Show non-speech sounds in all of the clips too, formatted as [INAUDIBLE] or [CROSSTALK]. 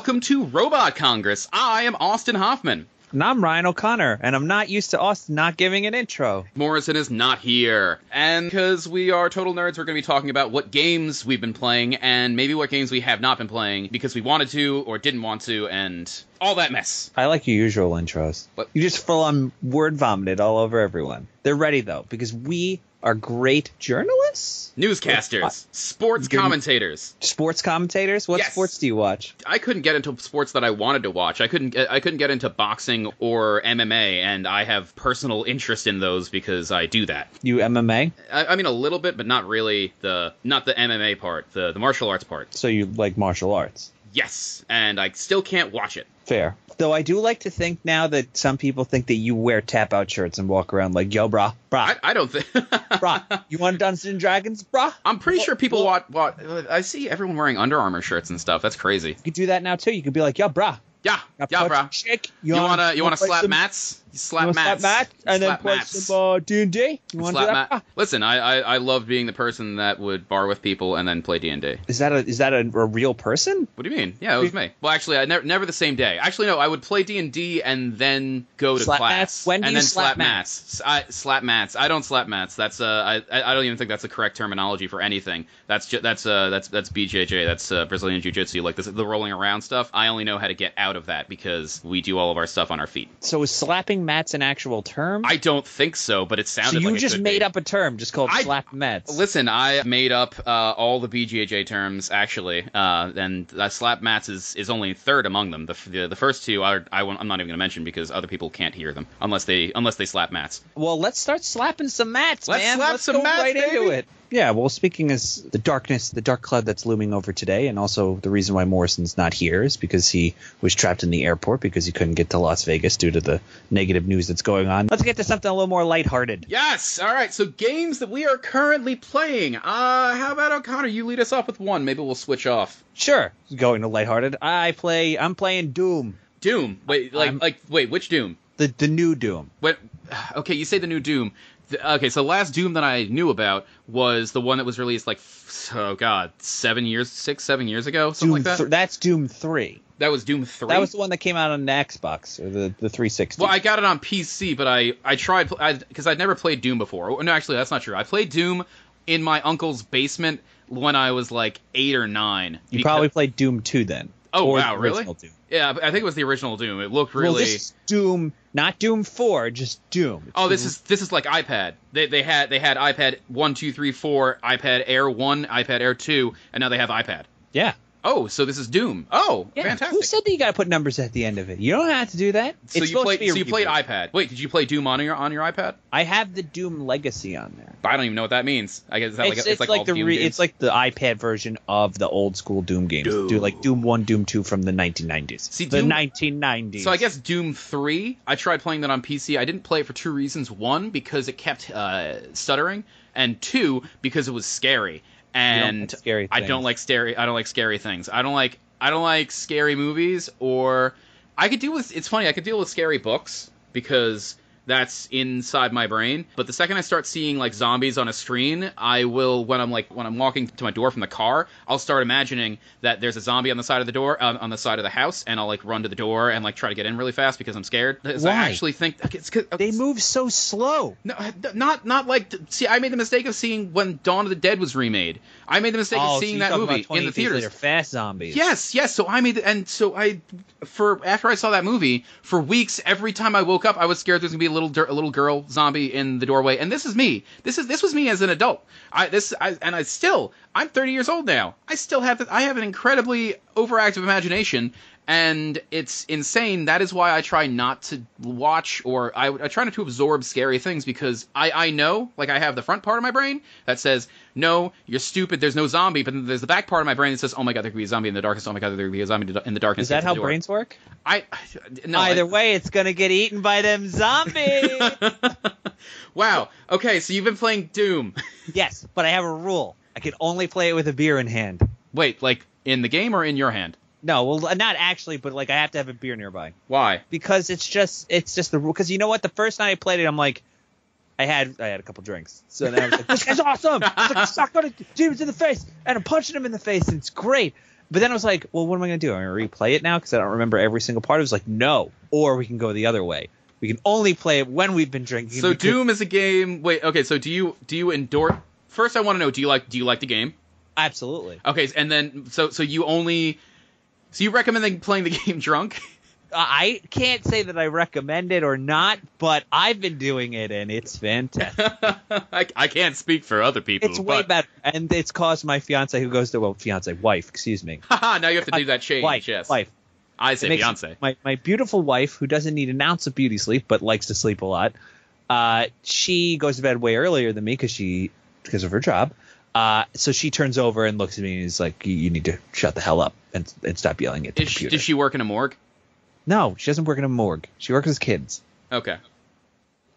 Welcome to Robot Congress. I am Austin Hoffman. And I'm Ryan O'Connor, and I'm not used to Austin not giving an intro. Morrison is not here. And because we are total nerds, we're going to be talking about what games we've been playing and maybe what games we have not been playing because we wanted to or didn't want to and all that mess. I like your usual intros. What? You just full on word vomited all over everyone. They're ready though, because we are great journalists, Newscasters, sports commentators. sports commentators. What Yes. sports do you watch? I couldn't get into sports that I wanted to watch. I couldn't get, I couldn't get into boxing or MMA and I have personal interest in those because I do that. You MMA, I, I mean a little bit but not really the not the MMA part, the the martial arts part. so you like martial arts. Yes, and I still can't watch it. Fair. Though I do like to think now that some people think that you wear tap out shirts and walk around like, yo, brah, brah, I, I don't think [LAUGHS] brah. You want Dungeons and Dragons, brah? I'm pretty Well- sure people well- watch, watch. I see everyone wearing Under Armour shirts and stuff. That's crazy. You could do that now too. You could be like, yo, brah. Yeah, yeah, bro. and Shake. You wanna you wanna slap some- mats? You You slap wanna mats. slap mats and then Slap play mats. some uh, D and D. You want to do that? mat. Listen, I, I I love being the person that would bar with people and then play D and D. Is that a is that a, a real person? What do you mean? Yeah, it was me. Well, actually, I never never the same day. Actually, no, I would play D and D and then go to Slap class. mats? When do and you then slap mats? I, slap mats. I don't slap mats. That's uh, I I don't even think that's the correct terminology for anything. That's ju- that's uh that's that's BJJ. That's uh, Brazilian Jiu Jitsu. Like this, the rolling around stuff. I only know how to get out of that because we do all of our stuff on our feet. So is slapping mats an actual term? I don't think so, but it sounded so you like it just made be. up a term just called I- slap mats. Listen, I made up uh, all the BJJ terms actually, uh, and uh, slap mats is, is only third among them. The, the, the first two are, I won't, I'm not even going to mention because other people can't hear them unless they unless they slap mats. Well, let's start slapping some mats, Let's man. slap let's some go mats, right into it. Yeah, well, speaking as the darkness, the dark cloud that's looming over today, and also the reason why Morrison's not here is because he was trapped in the airport because he couldn't get to Las Vegas due to the negative news that's going on. Let's get to something a little more lighthearted. Yes. All right. So games that we are currently playing. Uh, how about O'Connor? You lead us off with one. Maybe we'll switch off. Sure, going to lighthearted. I play. I'm playing Doom, Doom. Wait, like I'm- like wait, which Doom? the the new Doom. What? Okay, you say the new Doom. Okay, so the last Doom that I knew about was the one that was released like, oh god, seven years, six, seven years ago, something Doom. like that. th- that's Doom three. that was Doom three. That was the one that came out on the Xbox or the the 360. well, I got it on PC, but I I tried because I'd never played Doom before. Oh, No, actually, that's not true. I played Doom in my uncle's basement when I was like eight or nine. you Because- probably played Doom two then. Oh, wow, really? Doom. yeah, I think it was the original Doom. It looked really Well, this is Doom, not Doom four, just Doom. It's Oh, this Doom- is this is like iPad. They they had they had iPad one, two, three, four, iPad Air one, iPad Air two, and now they have iPad. yeah. Oh, so this is Doom. Oh, Yeah. fantastic. Who said that you got to put numbers at the end of it? You don't have to do that. so it's you played to be a so you played iPad. Wait, did you play Doom on your on your iPad? I have the Doom Legacy on there. I don't even know what that means. I guess is that it's, like it's, like, like, the re- it's like the iPad version of the old school Doom games. Doom. Do like Doom one, Doom two from the 1990s. See, the Doom- 1990s. So I guess Doom 3, I tried playing that on PC. I didn't play it for two reasons. One, because it kept uh, stuttering, and two, because it was scary. And like scary I don't like scary I don't like scary things. I don't like I don't like scary movies or I could deal with it's funny, I could deal with scary books because that's inside my brain. But the second I start seeing like zombies on a screen, I will when I'm like when I'm walking to my door from the car, I'll start imagining that there's a zombie on the side of the door uh, on the side of the house, and I'll like run to the door and like try to get in really fast because I'm scared. 'Cause I Why? actually think it's they move so slow. no, not not like see. I made the mistake of seeing when Dawn of the Dead was remade. I made the mistake oh, of so seeing you're that movie about 20 in the theaters. Later, fast zombies. Yes, yes. So I made the, and so I for after I saw that movie for weeks. Every time I woke up, I was scared there's gonna be a little dir- a little girl zombie in the doorway. And this is me. This is this was me as an adult. I this I, and I still I'm 30 years old now. I still have I have an incredibly overactive imagination, and it's insane. That is why I try not to watch or I, I try not to absorb scary things because I, I know, like I have the front part of my brain that says, no, you're stupid, there's no zombie, but then there's the back part of my brain that says, oh my god, there could be a zombie in the darkness, oh my god, there could be a zombie in the darkness. Is that how door." brains work? I, no, Either I- way, it's gonna get eaten by them zombies. [LAUGHS] wow. Okay, so you've been playing Doom. [LAUGHS] yes, but I have a rule. I can only play it with a beer in hand. Wait, like in the game or in your hand? No, well, not actually, but like I have to have a beer nearby Why? because it's just it's just the rule. Because you know what? The first night I played it, I'm like, I had I had a couple drinks, so then I was like, this guy's awesome. I was like, suck on James in the face, and I'm punching him in the face, and it's great. But then I was like, well, what am I gonna do? I'm gonna replay it now because I don't remember every single part. It was like, no, or we can go the other way. We can only play it when we've been drinking. So because- Doom is a game. Wait, okay. So do you do you endorse? First, I want to know: Do you like do you like the game? absolutely. Okay, and then so so you only so you recommend playing the [LAUGHS] game drunk? I can't say that I recommend it or not, but I've been doing it and it's fantastic. [LAUGHS] I, I can't speak for other people. It's way but, better, and it's caused my fiance, who goes to well, fiance wife, excuse me, Haha, [LAUGHS] now you have to do that change. wife, yes, wife. I say fiance. My my beautiful wife, who doesn't need an ounce of beauty sleep but likes to sleep a lot. Uh, she goes to bed way earlier than me because she because of her job. Uh, so she turns over and looks at me and is like, "You, you need to shut the hell up and and stop yelling at the Is she, computer." does she work in a morgue? No, she doesn't work in a morgue. She works with kids. Okay.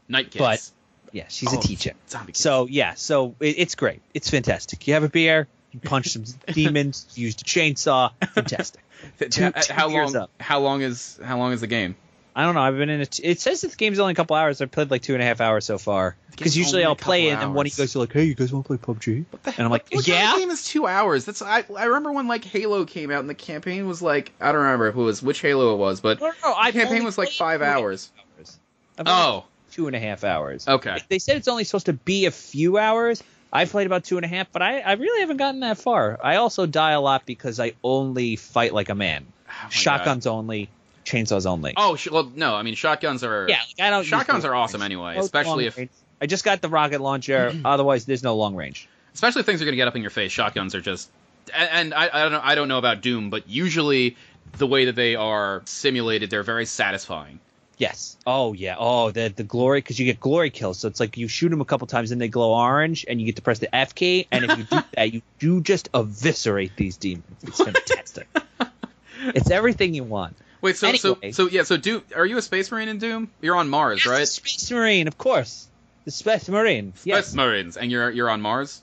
Night kids. But- Yeah, she's Oh, a teacher. So yeah, so it, it's great. It's fantastic. You have a beer, you punch some [LAUGHS] demons, you used a chainsaw. Fantastic. Two- th- two how long? up. How long is how long is the game? I don't know. I've been in it. It says this game's only a couple hours. I've played like two and a half hours so far. Because usually I'll play it, and then one he hours. goes to like, "Hey, you guys want to play PUBG?" And I'm like, What kind of "Yeah." game is two hours? That's I. I remember when like Halo came out and the campaign was like I don't remember who was which Halo it was, but No, no, no, the campaign was like five two and a half hours. hours. Oh, two and a half hours. okay. They said it's only supposed to be a few hours. I played about two and a half, but I, I really haven't gotten that far. I also die a lot because I only fight like a man. Oh Shotguns only, chainsaws only. Oh, sh- well, no. I mean, shotguns are. yeah, like I don't. Shotguns are awesome range. anyway, No especially if range. I just got the rocket launcher. [CLEARS THROAT] otherwise, there's no long range. especially if things are gonna get up in your face. Shotguns are just. And, and I, I don't know. I don't know about Doom, but usually the way that they are simulated, they're very satisfying. Yes. Oh yeah. Oh, the the glory because you get glory kills. So it's like you shoot them a couple times and they glow orange, and you get to press the F key. And if you do [LAUGHS] that, you do just eviscerate these demons. It's fantastic. [LAUGHS] it's everything you want. Wait, so Anyway. so so yeah, so Doom. Are you a space marine in Doom? You're on Mars, right? Yes, Space Marine, of course. The Space Marine. Yes. Space Marines, and you're you're on Mars.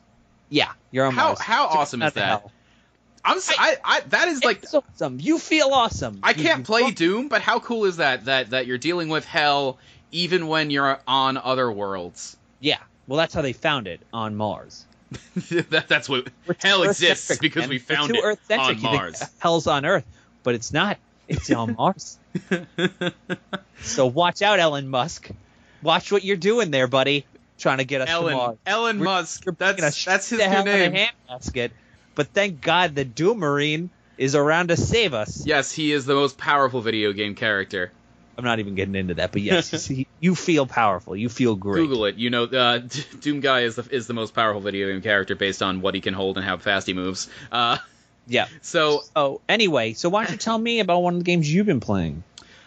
Yeah. You're on How- Mars. how awesome is that? hell. I'm I that is like awesome. You feel awesome. I can't play Doom, but how cool is that that that you're dealing with hell even when you're on other worlds? Yeah. Well, that's how they found it on Mars. [LAUGHS] that, that's what hell exists because man. we found it on Mars. Hell's on Earth, but it's not. It's on Mars. [LAUGHS] So watch out, Elon Musk. Watch what you're doing there, buddy. Trying to get us to Ellen Mars. Ellen We're- Musk. That's that's his new name. a handbasket. But thank God the Doom Marine is around to save us. Yes, he is the most powerful video game character. I'm not even getting into that, but yes, you, see, you feel powerful. You feel great. Google it. You know, uh, [LAUGHS] Doom Guy is the is the most powerful video game character based on what he can hold and how fast he moves. Uh, [LAUGHS] Yeah. so Oh, anyway, so why don't you tell me about one of the games you've been playing?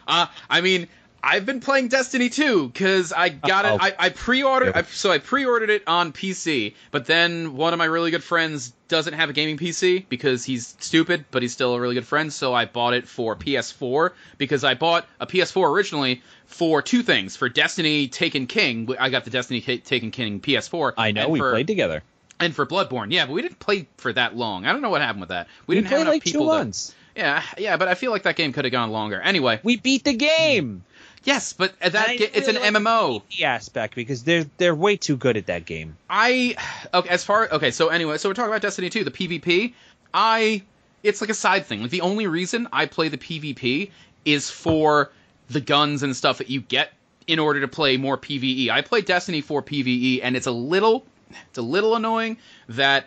Uh, I mean, I've been playing Destiny 2 because I got Uh-oh. it. I, I pre-ordered. I, so I pre-ordered it on PC, but then one of my really good friends doesn't have a gaming PC because he's stupid, but he's still a really good friend. So I bought it for PS4 because I bought a PS4 originally for two things: for Destiny Taken King. I got the Destiny Taken King PS4. I know we for, played together. And for Bloodborne. Yeah, but we didn't play for that long. I don't know what happened with that. We, We, didn't have played enough like two people. to, months. yeah, yeah, but I feel like that game could have gone longer. Anyway, We beat the game. yes, but that I ga- it's an like MMO. The aspect because they're they're way too good at that game. I okay as far okay so anyway so we're talking about Destiny 2 the PvP I it's like a side thing like the only reason I play the PvP is for the guns and stuff that you get in order to play more PvE I play Destiny for PvE and it's a little it's a little annoying that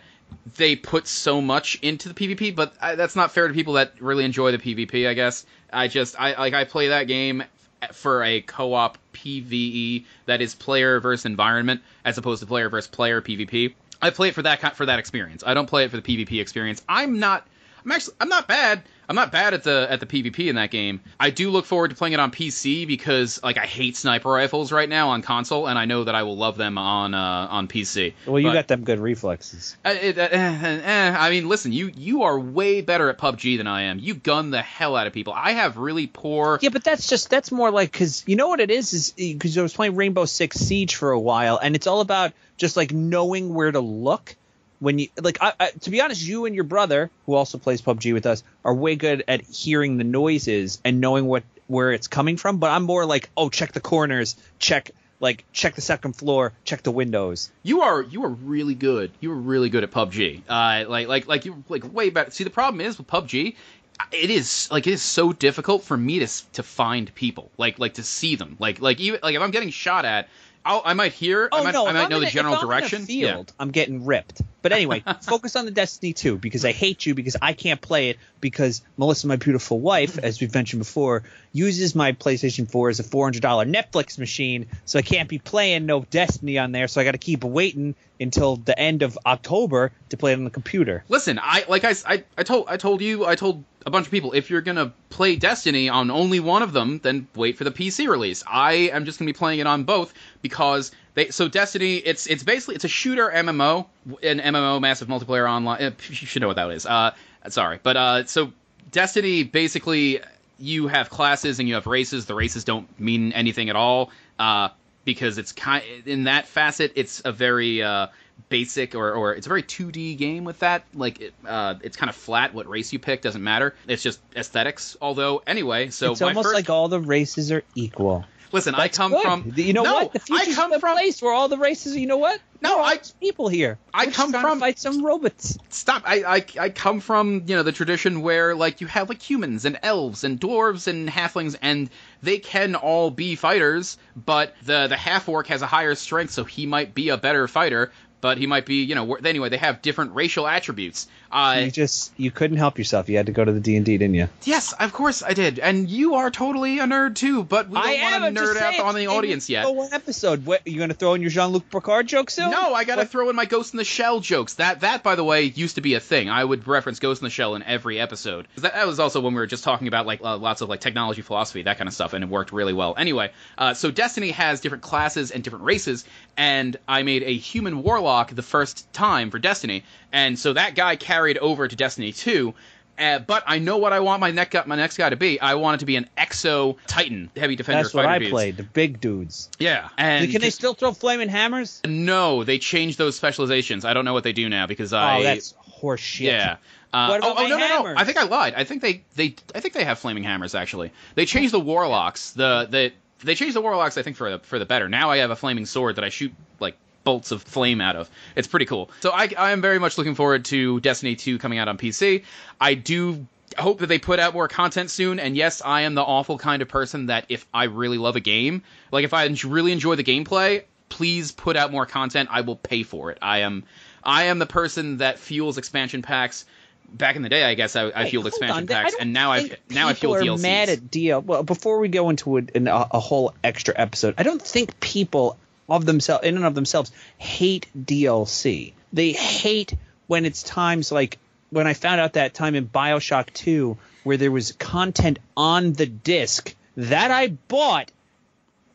they put so much into the PvP but I, that's not fair to people that really enjoy the PvP I guess I just I like I play that game for a co-op PVE that is player versus environment as opposed to player versus player PvP. I play it for that for that experience. I don't play it for the PvP experience. I'm not I'm actually I'm not bad. I'm not bad at the at the PvP in that game. I do look forward to playing it on PC because like I hate sniper rifles right now on console, and I know that I will love them on uh, on PC. Well, you But- got them good reflexes. uh, it, uh, eh, eh, I mean, listen, you you are way better at PUBG than I am. You gun the hell out of people. I have really poor. Yeah, but that's just that's more like because you know what it is is because I was playing Rainbow Six Siege for a while, and it's all about just like knowing where to look when you like. I, I, to be honest, you and your brother, who also plays PUBG with us, are way good at hearing the noises and knowing what where it's coming from. But I'm more like, oh, check the corners, check like check the second floor, check the windows. You are you are really good. You are really good at PUBG. Uh, like like like you like way better. See, the problem is with PUBG. It is like it is so difficult for me to to find people, like like to see them, like like even like if I'm getting shot at, I'll, I might hear, I Oh might, no! I might know in the general if I'm in a direction. field, I'm getting ripped. But anyway, [LAUGHS] focus on the Destiny 2 because I hate you because I can't play it because Melissa, my beautiful wife, as we've mentioned before, uses my PlayStation 4 as a $400 Netflix machine, so I can't be playing no Destiny on there. So I got to keep waiting until the end of October to play it on the computer. Listen, I like I, I, I told I told you I told a bunch of people if you're gonna play Destiny on only one of them, then wait for the PC release. I am just gonna be playing it on both because they so Destiny it's it's basically it's a shooter MMO, an MMO massive multiplayer online. eh, You should know what that is. Uh, sorry, but uh, so Destiny basically you have classes and you have races. The races don't mean anything at all. Uh, because it's kind in that facet, it's a very uh, basic or, or it's a very 2D game with that. Like it, uh, it's kind of flat. What race you pick doesn't matter. It's just aesthetics. Although anyway, so it's almost first, like all the races are equal. Listen, I come Good. from you know no, what? The I come the from place where all the races. You know what? No, I- people here. I We're come from- fight some robots. stop. I, I I come from you know the tradition where like you have like humans and elves and dwarves and halflings and they can all be fighters, but the the half orc has a higher strength, so he might be a better fighter. But he might be, you know. wh- Anyway, they have different racial attributes. Uh, you just you couldn't help yourself. You had to go to the D and D, didn't you? Yes, of course I did. And you are totally a nerd too, but we don't I am. want I'm to just nerd out saying, on the audience yet. Oh, one episode. What you going to throw in your Jean Luc Picard joke soon? No, I gotta What- throw in my Ghost in the Shell jokes. That that by the way used to be a thing. I would reference Ghost in the Shell in every episode. That, that was also when we were just talking about like uh, lots of like technology philosophy, that kind of stuff, and it worked really well. Anyway, uh, so Destiny has different classes and different races, and I made a human warlock the first time for Destiny, and so that guy carried over to Destiny 2. Uh, but I know what I want my next guy, my next guy to be. I want it to be an Exo Titan, heavy defender. That's what I dudes. played. The big dudes. Yeah, and Can they still throw flaming hammers? no, they changed those specializations. I don't know what they do now because I. oh, that's horse shit. yeah. Uh, What about oh, oh my no, no, no! I think I lied. I think they, they, I think they have flaming hammers. Actually, they changed the warlocks. The, the, they changed the warlocks. I think for the, for the better. Now I have a flaming sword that I shoot like bolts of flame out of. It's pretty cool. So I, I am very much looking forward to Destiny 2 coming out on PC. I do hope that they put out more content soon. And yes, I am the awful kind of person that if I really love a game, like if I really enjoy the gameplay, please put out more content. I will pay for it. I am, I am the person that fuels expansion packs. Back in the day, I guess I, I Wait, fueled expansion on. Packs, and now I now I fuel are DLCs. mad at DL. Well, before we go into a, a, a whole extra episode, I don't think people of themselves, in and of themselves, hate DLC. They hate when it's times like when I found out that time in Bioshock 2 where there was content on the disc that I bought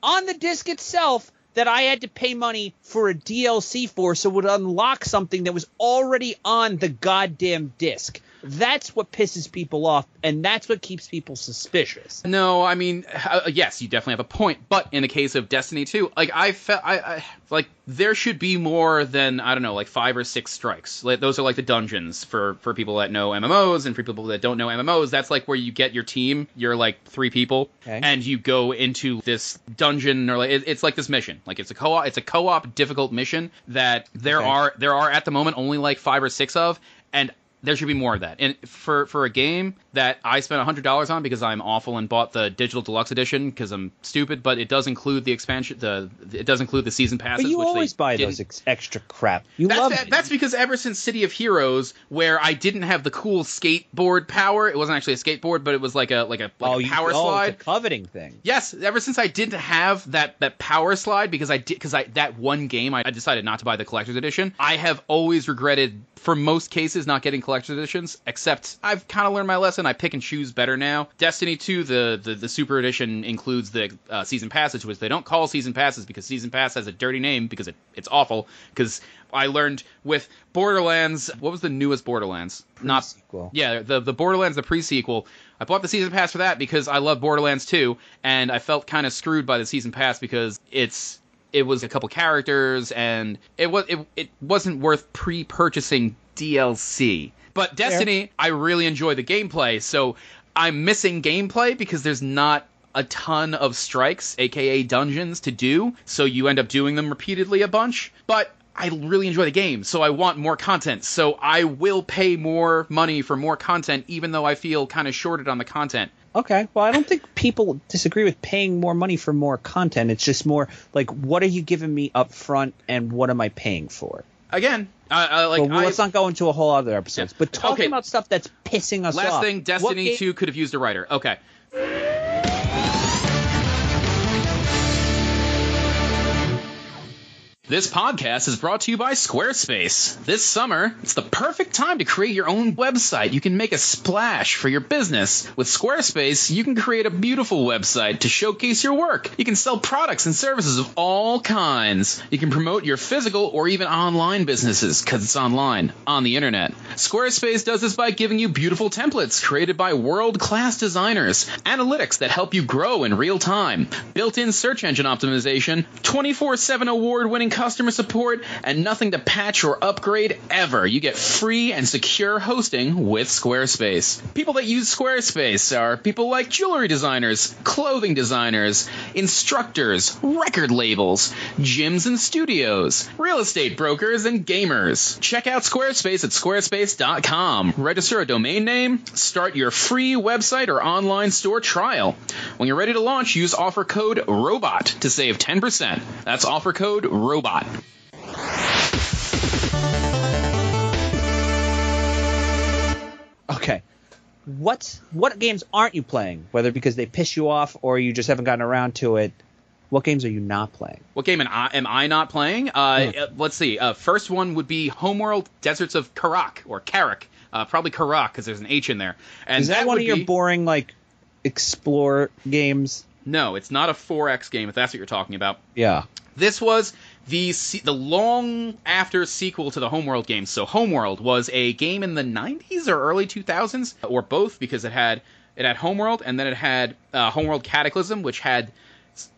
on the disc itself that I had to pay money for a DLC for so would unlock something that was already on the goddamn disc. That's what pisses people off, and that's what keeps people suspicious. No, I mean, uh, yes, you definitely have a point. But in the case of Destiny 2, like I felt, I, I like there should be more than I don't know, like five or six strikes. Like, those are like the dungeons for for people that know MMOs, and for people that don't know MMOs, that's like where you get your team. You're like three people, Okay. and you go into this dungeon, or like it, it's like this mission. Like it's a co-op, it's a co-op difficult mission that there Okay. are there are at the moment only like five or six of, and there should be more of that. And for for a game that I spent hundred dollars on because I'm awful and bought the digital deluxe edition because I'm stupid, but it does include the expansion. The it does include the season passes. But you which always buy didn't- those ex- extra crap. You That's, love that- it. that's because ever since City of Heroes, where I didn't have the cool skateboard power, it wasn't actually a skateboard, but it was like a like a, like oh, a you, power oh, slide. Coveting thing. Yes, ever since I didn't have that that power slide because I did because I that one game I, I decided not to buy the collector's edition. I have always regretted for most cases not getting collector's collector's editions. Except I've kind of learned my lesson. I pick and choose better now. Destiny 2, the the, the super edition includes the uh, season passes, which they don't call season passes because season pass has a dirty name because it, it's awful. Because I learned with Borderlands, what was the newest Borderlands? Not Sequel. yeah, the the Borderlands the pre-sequel. I bought the season pass for that because I love Borderlands 2 and I felt kind of screwed by the season pass because it's it was a couple characters and it was it, it wasn't worth pre-purchasing DLC. But Destiny, I really enjoy the gameplay, so I'm missing gameplay because there's not a ton of strikes, aka dungeons, to do, so you end up doing them repeatedly a bunch. But I really enjoy the game, so I want more content. So I will pay more money for more content, even though I feel kind of shorted on the content. Okay. Well, I don't think people disagree with paying more money for more content. It's just more like, what are you giving me up front, and what am I paying for? Again, I, I like. I- let's not go into a whole other episodes. Yeah. But talking Okay. about stuff that's pissing us last off. Last thing, Destiny 2 could have used a writer. Okay. This podcast is brought to you by Squarespace. This summer, it's the perfect time to create your own website. You can make a splash for your business. With Squarespace, you can create a beautiful website to showcase your work. You can sell products and services of all kinds. You can promote your physical or even online businesses because it's online, on the internet. Squarespace does this by giving you beautiful templates created by world class designers, analytics that help you grow in real time, built in search engine optimization, 24 7 award winning customer support, and nothing to patch or upgrade ever. You get free and secure hosting with Squarespace. People that use Squarespace are people like jewelry designers, clothing designers, instructors, record labels, gyms and studios, real estate brokers, and gamers. Check out Squarespace at squarespace.com. Register a domain name, start your free website or online store trial. When you're ready to launch, use offer code ROBOT to save 10%. That's offer code ROBOT. Okay. What what games aren't you playing? Whether because they piss you off or you just haven't gotten around to it. What games are you not playing? What game am I, am I not playing? Uh, Yeah. uh, Let's see. Uh, first one would be Homeworld Deserts of Kharak, or Kharak. Uh, probably Kharak, because there's an H in there. And Is that, one would of your be- boring like explore games? No, it's not a 4X game, if that's what you're talking about. Yeah. This was the the long after sequel to the Homeworld games. So Homeworld was a game in the 90s or early 2000s, or both, because it had it had Homeworld and then it had uh, Homeworld Cataclysm, which had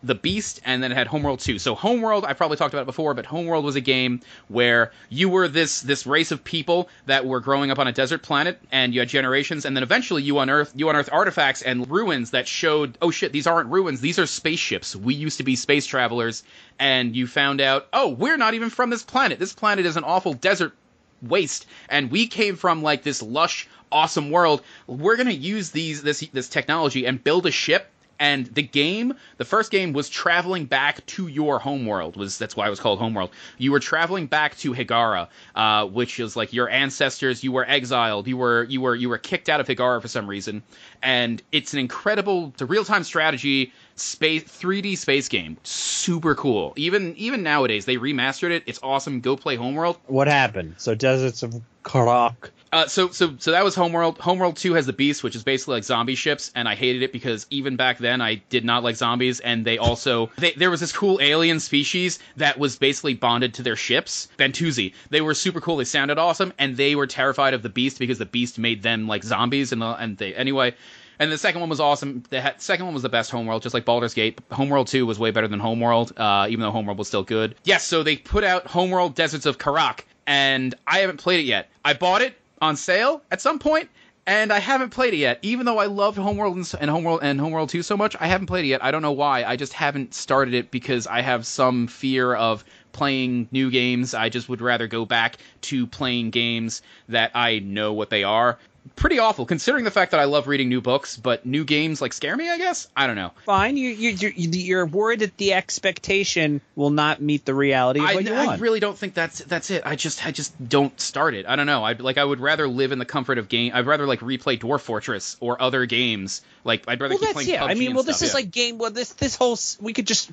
the Beast, and then it had Homeworld 2. So Homeworld, I probably talked about it before, but Homeworld was a game where you were this this race of people that were growing up on a desert planet, and you had generations, and then eventually you unearth you unearth artifacts and ruins that showed, oh shit, these aren't ruins, these are spaceships. We used to be space travelers, and you found out, oh, we're not even from this planet. This planet is an awful desert waste and we came from like this lush awesome world we're going to use these this this technology and build a ship and the game the first game was traveling back to your homeworld was that's why it was called homeworld. You were traveling back to Hiigara uh, which is like your ancestors you were exiled you were you were you were kicked out of Hiigara for some reason. And it's an incredible it's a real-time strategy space 3d space game. Super cool. Even even nowadays they remastered it. It's awesome. Go play homeworld. What happened? So Deserts of Kharak. uh, so so so that was Homeworld. Homeworld Two has the Beast, which is basically like zombie ships, and I hated it because even back then I did not like zombies, and they also they, there was this cool alien species that was basically bonded to their ships, Bentusi. They were super cool. They sounded awesome, and they were terrified of the Beast because the Beast made them like zombies, and the, and they anyway. And the second one was awesome. The ha- second one was the best Homeworld, just like Baldur's Gate. Homeworld 2 was way better than Homeworld, uh, even though Homeworld was still good. Yes, so they put out Homeworld Deserts of Kharak, and I haven't played it yet. I bought it on sale at some point, and I haven't played it yet. Even though I loved Homeworld and, Homeworld and Homeworld 2 so much, I haven't played it yet. I don't know why. I just haven't started it because I have some fear of playing new games. I just would rather go back to playing games that I know what they are. Pretty awful, considering the fact that I love reading new books, but new games like scare me. I guess I don't know. Fine. You you you're, you're worried that the expectation will not meet the reality of I, what you I really don't think that's that's it. I just I just don't start it. I don't know. I like I would rather live in the comfort of game. I'd rather like replay Dwarf Fortress or other games. Like I'd rather well, keep playing yeah. PUBG I mean, well, this stuff, is yeah. like game. Well, this this whole we could just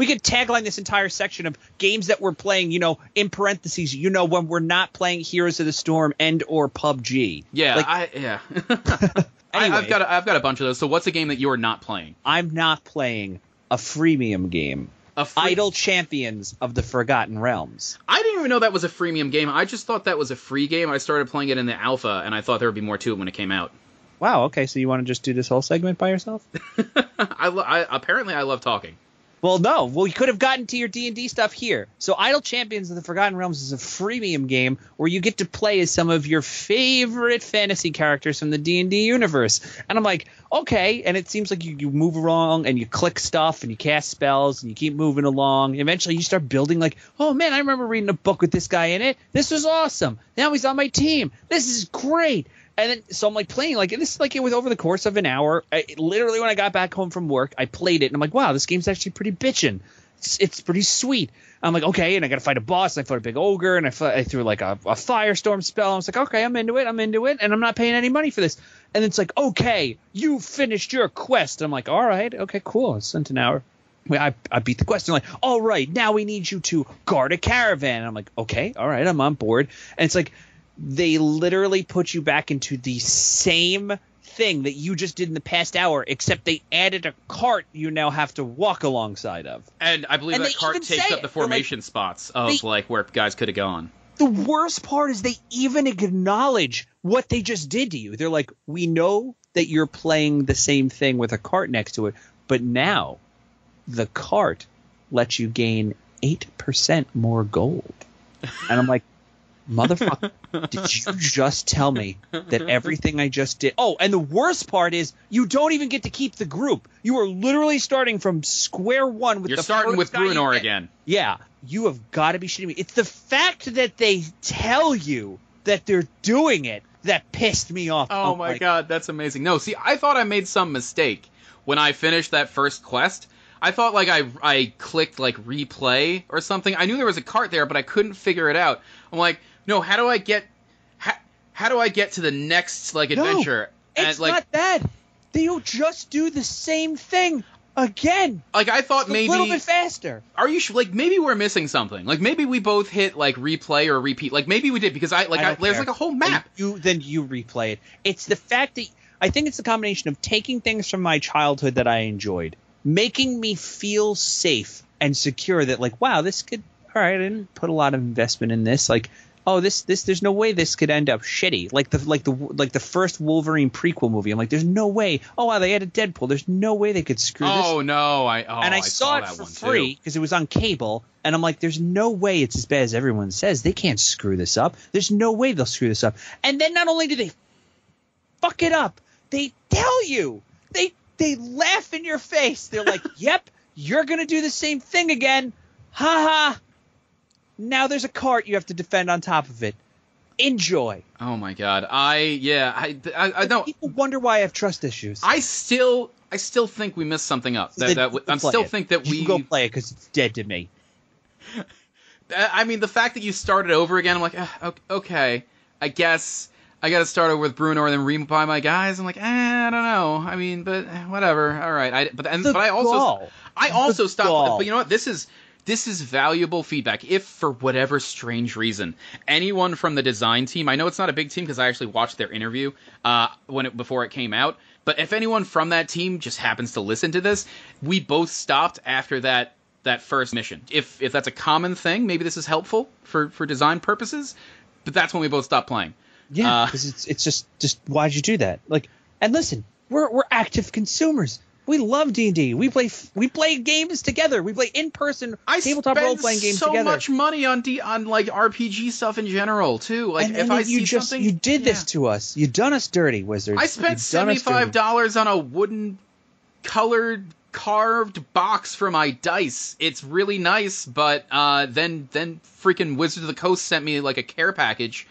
We could tagline this entire section of games that we're playing. You know, in parentheses, you know, when we're not playing Heroes of the Storm and or PUBG. Yeah, Like- I yeah. [LAUGHS] I, Anyway. I've got a, I've got a bunch of those. So what's a game that you are not playing? I'm not playing a freemium game. A free- Idle Champions of the Forgotten Realms. I didn't even know that was a freemium game. I just thought that was a free game. I started playing it in the alpha, and I thought there would be more to it when it came out. Wow. Okay, so you want to just do this whole segment by yourself? [LAUGHS] I, lo- I apparently I love talking. Well, no. Well, you could have gotten to your D and D stuff here. So, Idle Champions of the Forgotten Realms is a freemium game where you get to play as some of your favorite fantasy characters from the D and D universe. And I'm like, okay. And it seems like you, you move along and you click stuff and you cast spells and you keep moving along. Eventually, you start building like, oh man, I remember reading a book with this guy in it. This was awesome. Now he's on my team. This is great. And then, so I'm like playing like this is like it was over the course of an hour. I, literally, when I got back home from work, I played it and I'm like, wow, this game's actually pretty bitchin'. It's, it's pretty sweet. I'm like, okay, and I got to fight a boss. And I fought a big ogre, and I, fought, I threw like a, a firestorm spell. I was like, okay, I'm into it. I'm into it, and I'm not paying any money for this. And it's like, okay, you finished your quest. And I'm like, all right, okay, cool. It's sent an hour. I, I beat the quest. And I'm like, all right, now we need you to guard a caravan. And I'm like, okay, all right, I'm on board. And it's like, they literally put you back into the same thing that you just did in the past hour, except they added a cart you now have to walk alongside of. And I believe And that cart takes up the it. They're like- formation spots of They- like where guys could have gone. The worst part is they even acknowledge what they just did to you. They're like, we know that you're playing the same thing with a cart next to it, but now the cart lets you gain 8% more gold. And I'm like, motherfucker, [LAUGHS] did you just tell me that everything I just did? Oh, and the worst part is you don't even get to keep the group. You are literally starting from square one with You're the starting first with guy you again. Yeah, you have got to be shitting me. It's the fact that they tell you that they're doing it that pissed me off. Oh I'm my like, god, that's amazing. No, see, I thought I made some mistake when I finished that first quest. I thought like I I clicked like replay or something. I knew there was a cart there, but I couldn't figure it out. I'm like, no, how do I get how, how do I get to the next like No, adventure? It's like not that. They'll just do the same thing again. like I thought maybe a little bit faster. are you sh- like maybe we're missing something? Like maybe we both hit like replay or repeat. Like maybe we did because I like I I there's like a whole map. And you then you replay it. It's the fact that I think it's the combination of taking things from my childhood that I enjoyed, making me feel safe and secure that like, wow, this could all right, I didn't put a lot of investment in this. Like, oh, this this there's no way this could end up shitty. Like the like the like the first Wolverine prequel movie. I'm like, there's no way. Oh wow, they had added Deadpool. There's no way they could screw this Oh no, I oh and I, I saw, it that for one free because it was on cable. And I'm like, there's no way it's as bad as everyone says. They can't screw this up. There's no way they'll screw this up. And then not only do they fuck it up, they tell you. They they laugh in your face. They're like, [LAUGHS] "Yep, you're gonna do the same thing again." Ha ha. Now there's a cart you have to defend on top of it. Enjoy. Oh my god. I yeah, I I, I don't People wonder why I have trust issues. I still I still think we missed something up. That, that I'm still it. think that You we go play it because it's dead to me. [LAUGHS] I mean the fact that you started over again I'm like ok- okay, I guess I got to start over with Bruenor and then rebuy my guys. I'm like, eh, I don't know. I mean, but eh, whatever. All right. I but and but I also. I also The stopped. But you know what? This is this is valuable feedback. If for whatever strange reason anyone from the design team, I know it's not a big team because I actually watched their interview uh, when it before it came out. But if anyone from that team just happens to listen to this, we both stopped after that that first mission. If if that's a common thing, maybe this is helpful for for design purposes. But that's when we both stopped playing. Yeah, Uh, because it's it's just just why'd you do that? Like, and listen, we're we're active consumers. We love D and D. We play we play games together. We play in person I tabletop role playing games so together. much money on D on like RPG stuff in general too. Like and if then I you see just something, you did this to us. You done us dirty, wizards. I spent seventy five dollars on a wooden colored carved box for my dice. It's really nice, but uh, then then freaking Wizard of the Coast sent me like a care package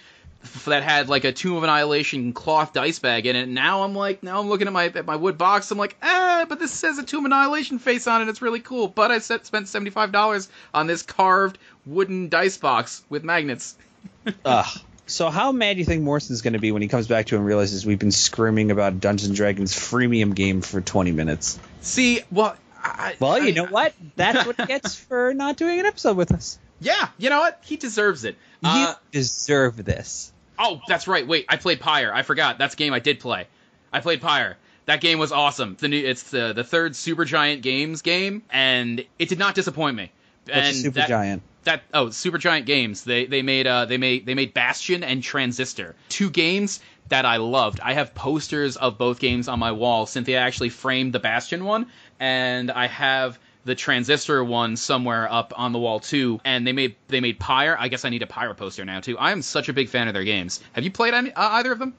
that had like a Tomb of Annihilation cloth dice bag in it. And now I'm like, now I'm looking at my at my wood box. I'm like, ah, but this says a Tomb of Annihilation face on it. It's really cool. But I set, spent seventy five dollars on this carved wooden dice box with magnets. [LAUGHS] Ugh. So how mad do you think Morrison's going to be when he comes back to and realizes we've been screaming about Dungeons Dragons freemium game for 20 minutes? See, well, I, Well, I- you know what? That's what he gets [LAUGHS] for not doing an episode with us. Yeah, you know what? He deserves it. You Uh, deserve this. oh, that's right. Wait, I played Pyre. I forgot. That's a game I did play. I played Pyre. That game was awesome. The new, it's the the third Supergiant Games game, and it did not disappoint me. What's and super that, giant? that oh Supergiant Games they they made uh they made they made Bastion and Transistor two games that I loved. I have posters of both games on my wall. Cynthia actually framed the Bastion one, and I have the Transistor one somewhere up on the wall too. And they made they made Pyre. I guess I need a Pyre poster now too. I am such a big fan of their games. Have you played any, uh, either of them?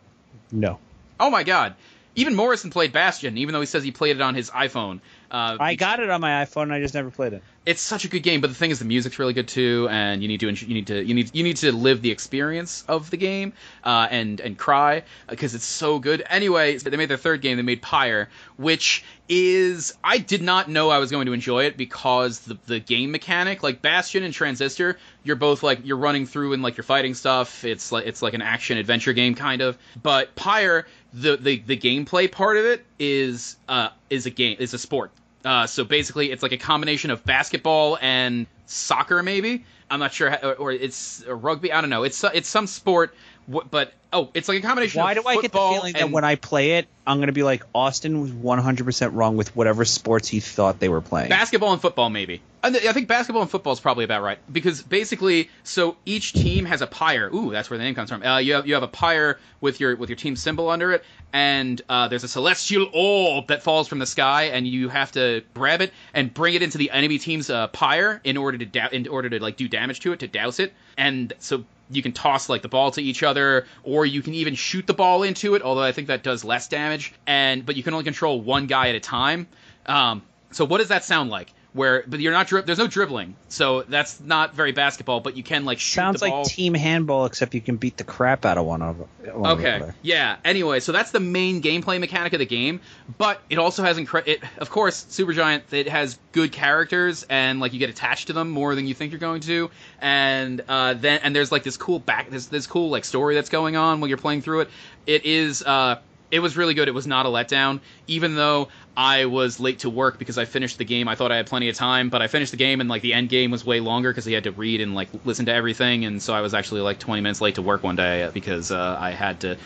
No. Oh my god. Even Morrison played Bastion, even though he says he played it on his iPhone. Uh, I got it on my iPhone and I just never played it. It's such a good game, but the thing is, the music's really good too, and you need to you need to you need you need to live the experience of the game uh, and and cry because it's so good. Anyway, they made their third game. They made Pyre, which is I did not know I was going to enjoy it because the the game mechanic, like Bastion and Transistor, you're both like you're running through and like you're fighting stuff. It's like it's like an action adventure game kind of. But Pyre, the the the gameplay part of it is uh is a game is a sport. Uh, so basically, it's like a combination of basketball and soccer, maybe. I'm not sure, how, or, it's rugby. I don't know. It's it's some sport, wh- but oh, it's like a combination. Why of do I get the feeling that and- when I play it, I'm going to be like, Austin was 100% wrong with whatever sports he thought they were playing? Basketball and football, maybe. I I think basketball and football is probably about right because basically, so each team has a pyre. Ooh, that's where the name comes from. Uh, you have you have a pyre with your with your team symbol under it, and uh, there's a celestial orb that falls from the sky, and you have to grab it and bring it into the enemy team's uh, pyre in order to da- in order to like do damage to it to douse it, and so you can toss like the ball to each other or you can even shoot the ball into it although i think that does less damage and but you can only control one guy at a time. Um, so what does that sound like where but you're not dri- there's no dribbling so that's not very basketball but you can like shoot Sounds the ball like team handball, except you can beat the crap out of one of them. Okay. Yeah. Anyway, so that's the main gameplay mechanic of the game, but it also has incre- it of course Supergiant it has good characters and like you get attached to them more than you think you're going to and uh, then and there's like this cool back this this cool like story that's going on while you're playing through it. It is uh it was really good. It was not a letdown, even though I was late to work because I finished the game. I thought I had plenty of time, but I finished the game and like the end game was way longer because he had to read and like listen to everything, and so I was actually like 20 minutes late to work one day uh, because uh, I had to.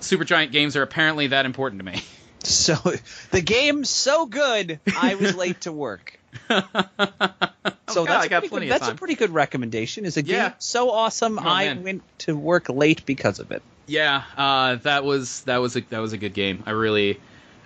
Supergiant games are apparently that important to me. [LAUGHS] So the game's so good, I was [LAUGHS] late to work. So God, that's, I got a pretty plenty good, of that's a pretty good recommendation. Is a game Yeah. so awesome, Oh, I man. went to work late because of it. Yeah, uh, that was that was a that was a good game. I really,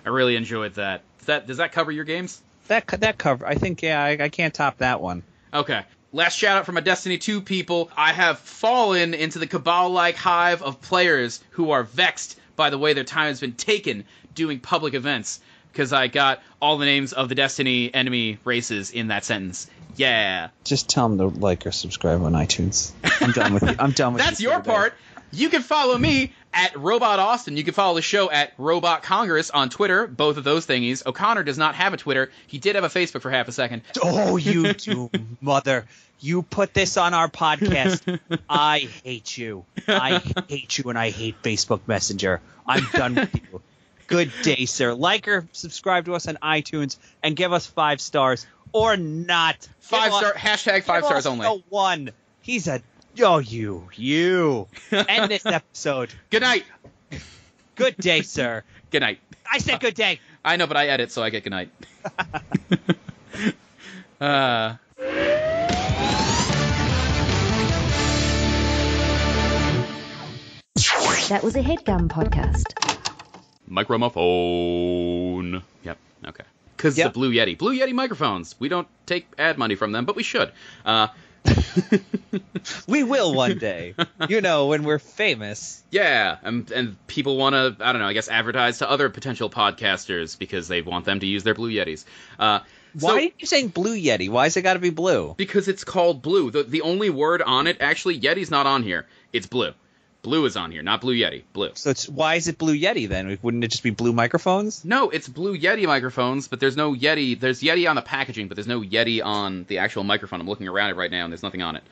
I really enjoyed that. Does that does that cover your games? That that cover, I think, yeah, I, I can't top that one. Okay. Last shout out from my Destiny 2 people. I have fallen into the cabal like hive of players who are vexed by the way their time has been taken doing public events because I got all the names of the Destiny enemy races in that sentence. Yeah. Just tell them to like or subscribe on iTunes. I'm done with you. I'm done with [LAUGHS] you. That's you your for today. part. You can follow me at Robot Austin. You can follow the show at Robot Congress on Twitter. Both of those thingies. O'Connor does not have a Twitter. He did have a Facebook for half a second. Oh, you [LAUGHS] two mother. You put this on our podcast. I hate you. I hate you and I hate Facebook Messenger. I'm done with you. Good day, sir. Like or subscribe to us on iTunes and give us five stars or not. Five Give us- hashtag five stars only. a one. He's a oh you you. [LAUGHS] End this episode. Good night. Good day, sir. [LAUGHS] Good night. I said good day. I know, but I edit, so I get good night. [LAUGHS] uh, That was a headgum podcast. microphone. Yep. Okay. Because Yep. the Blue Yeti. Blue Yeti microphones. We don't take ad money from them, but we should. Uh, [LAUGHS] We will one day. You know, when we're famous. yeah, and and people want to, I don't know, I guess advertise to other potential podcasters because they want them to use their Blue Yetis. Uh, Why so- are you saying blue Yeti? Why has it got to be blue? Because it's called blue. The, the only word on it, actually, Yeti's not on here. It's blue. Blue is on here, not Blue Yeti. Blue. So it's why is it blue Yeti then? Wouldn't it just be blue microphones? No, it's Blue Yeti microphones, but there's no Yeti. There's Yeti on the packaging, but there's no Yeti on the actual microphone. I'm looking around it right now, and there's nothing on it.